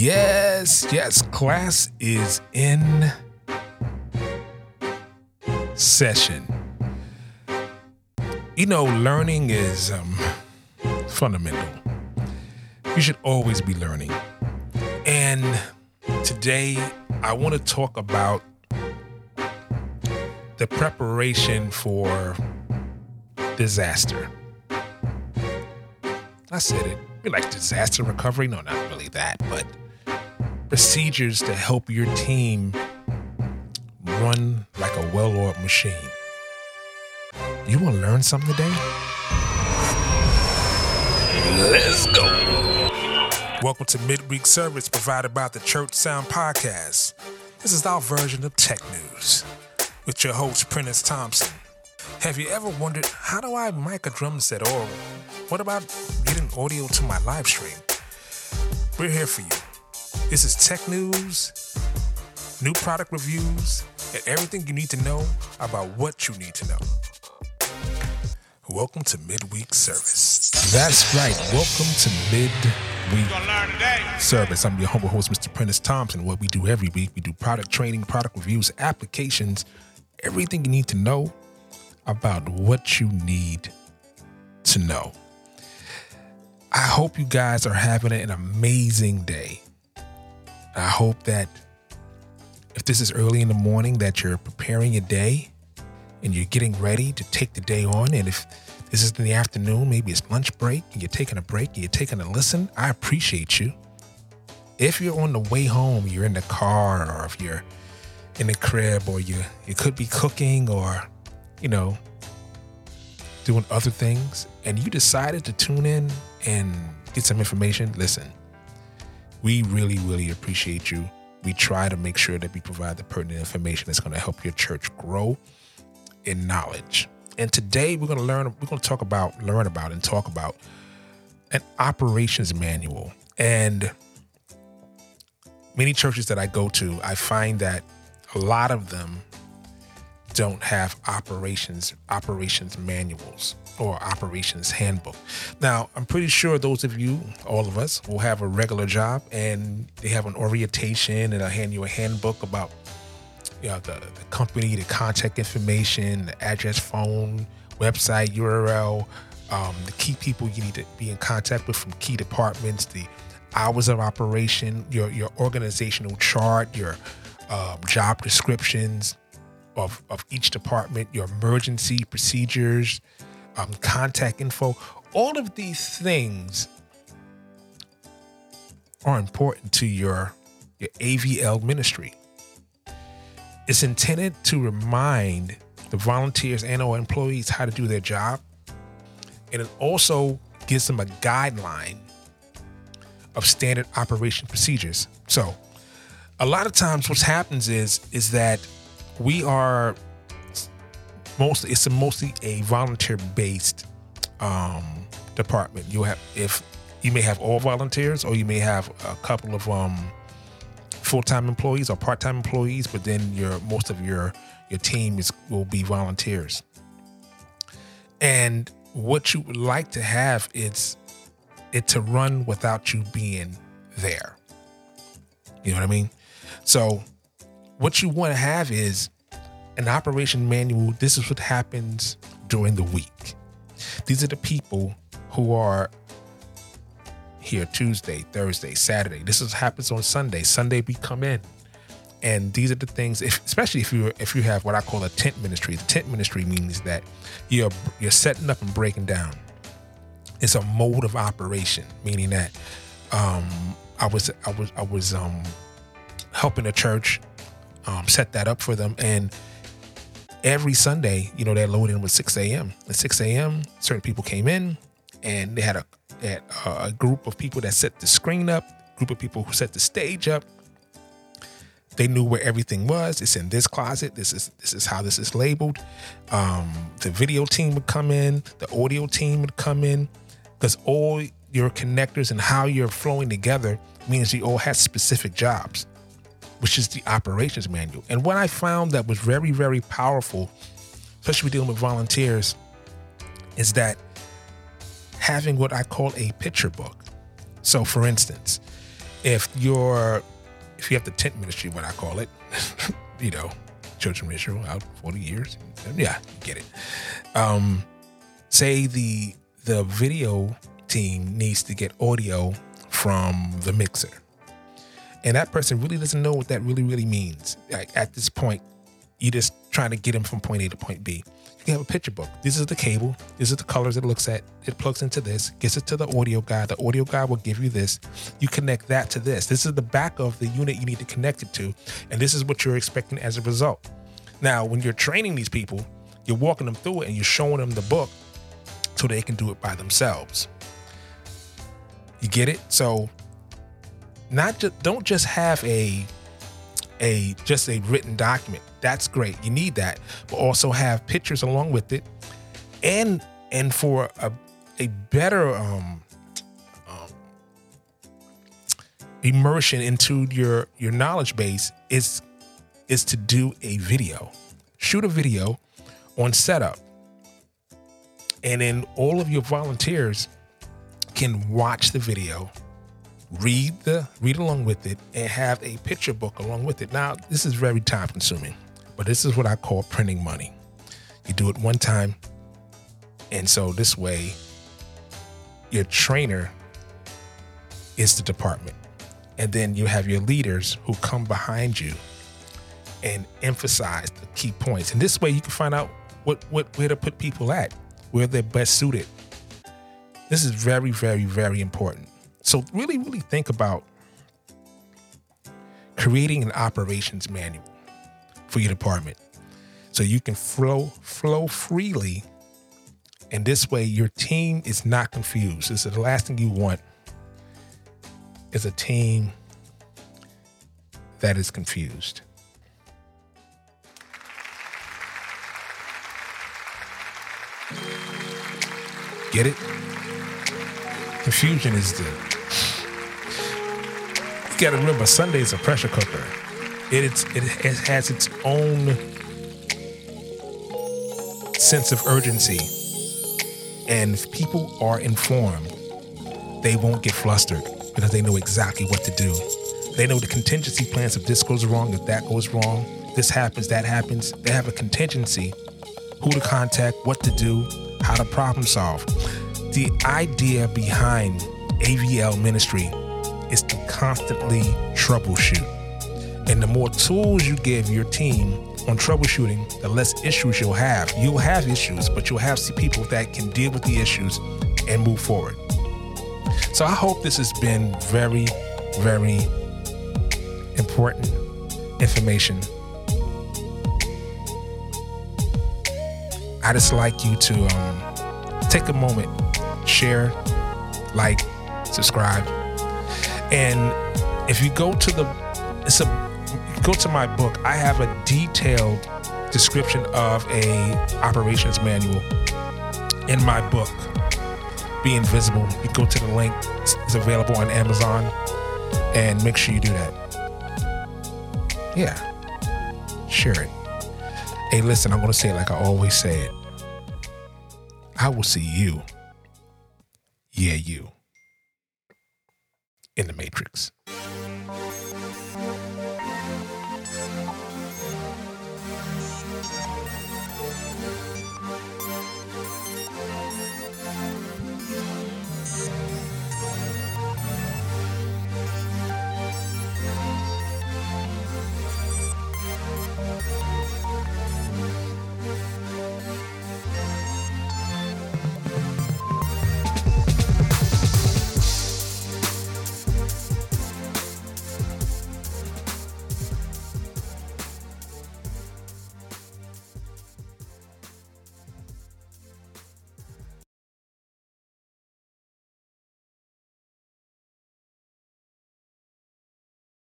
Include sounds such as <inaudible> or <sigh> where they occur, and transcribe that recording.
Yes, yes, class is in session. You know, learning is um, fundamental. You should always be learning. And today, I want to talk about the preparation for disaster. I said it. Like disaster recovery. No, not really that, but procedures to help your team run like a well oiled machine. You want to learn something today? Let's go. Welcome to Midweek Service provided by the Church Sound Podcast. This is our version of tech news with your host, Prentiss Thompson. Have you ever wondered how do I mic a drum set or what about getting audio to my live stream? We're here for you. This is tech news, new product reviews, and everything you need to know about what you need to know. Welcome to Midweek Service. That's right. Welcome to Midweek Service. I'm your humble host, Mr. Prentiss Thompson. What we do every week, we do product training, product reviews, applications, everything you need to know about what you need to know. I hope you guys are having an amazing day. I hope that if this is early in the morning, that you're preparing your day and you're getting ready to take the day on. And if this is in the afternoon, maybe it's lunch break and you're taking a break and you're taking a listen, I appreciate you. If you're on the way home, you're in the car, or if you're in the crib, or you you could be cooking, or you know, doing other things, and you decided to tune in and get some information, listen, we really, really appreciate you. We try to make sure that we provide the pertinent information that's going to help your church grow in knowledge. And today we're going to learn, we're going to talk about, learn about, and talk about an operations manual. And many churches that I go to, I find that a lot of them don't have operations operations manuals or operations handbook. Now, I'm pretty sure those of you, all of us, will have a regular job and they have an orientation and I hand you a handbook about you know, the, the company, the contact information, the address, phone, website, URL, um, the key people you need to be in contact with from key departments, the hours of operation, your your organizational chart, your um, job descriptions of, of each department, your emergency procedures, um, contact info. All of these things are important to your your AVL ministry. It's intended to remind the volunteers and or employees how to do their job. And it also gives them a guideline of standard operation procedures. So a lot of times what happens is is that we are mostly it's a mostly a volunteer based um, department. You have if you may have all volunteers or you may have a couple of um, full-time employees or part-time employees, but then your most of your your team is will be volunteers. And what you would like to have is it to run without you being there. You know what I mean? So what you want to have is an operation manual. This is what happens during the week. These are the people who are here Tuesday, Thursday, Saturday. This is happens on Sunday. Sunday we come in. And these are the things, if, especially if you if you have what I call a tent ministry. The tent ministry means that you're you're setting up and breaking down. It's a mode of operation, meaning that um, I was I was I was um, helping a church um, set that up for them, and every Sunday, you know, they load in with 6 a.m. At 6 a.m., certain people came in, and they had a had a group of people that set the screen up, group of people who set the stage up. They knew where everything was. It's in this closet. This is this is how this is labeled. Um, the video team would come in. The audio team would come in, because all your connectors and how you're flowing together means you all had specific jobs, which is the operations manual. And what I found that was very very powerful, especially dealing with volunteers, is that having what I call a picture book. So, for instance, if you're if you have the tent ministry, what I call it, <laughs> you know, children ministry out 40 years, yeah, get it. Um, say the the video team needs to get audio from the mixer. And that person really doesn't know what that really, really means. Like at this point, you're just trying to get them from point A to point B. You have a picture book. This is the cable. This is the colors it looks at. It plugs into this, gets it to the audio guy. The audio guy will give you this. You connect that to this. This is the back of the unit you need to connect it to. And this is what you're expecting as a result. Now, when you're training these people, you're walking them through it and you're showing them the book so they can do it by themselves. You get it? So not just don't just have a a just a written document. That's great. You need that, but also have pictures along with it, and and for a a better um, um immersion into your your knowledge base is is to do a video, shoot a video on setup, and then all of your volunteers can watch the video read the read along with it and have a picture book along with it. Now, this is very time consuming, but this is what I call printing money. You do it one time, and so this way, your trainer is the department, and then you have your leaders who come behind you and emphasize the key points. And this way, you can find out what what where to put people at, where they're best suited. This is very, very, very important. So really, really think about creating an operations manual for your department. So you can flow flow freely and this way your team is not confused. This is the last thing you want is a team that is confused. Get it? Confusion is the got to remember Sunday is a pressure cooker. It, it has its own sense of urgency. And if people are informed, they won't get flustered because they know exactly what to do. They know the contingency plans if this goes wrong, if that goes wrong, this happens, that happens. They have a contingency, who to contact, what to do, how to problem solve. The idea behind AVL ministry is to constantly troubleshoot. And the more tools you give your team on troubleshooting, the less issues you'll have. You'll have issues, but you'll have people that can deal with the issues and move forward. So I hope this has been very, very important information. I just like you to um, take a moment, share, like, subscribe and if you go to the, it's a, go to my book. I have a detailed description of a operations manual in my book. Be invisible. You go to the link. It's available on Amazon, and make sure you do that. Yeah, share it. Hey, listen. I'm gonna say it like I always say it. I will see you. Yeah, you in the Matrix.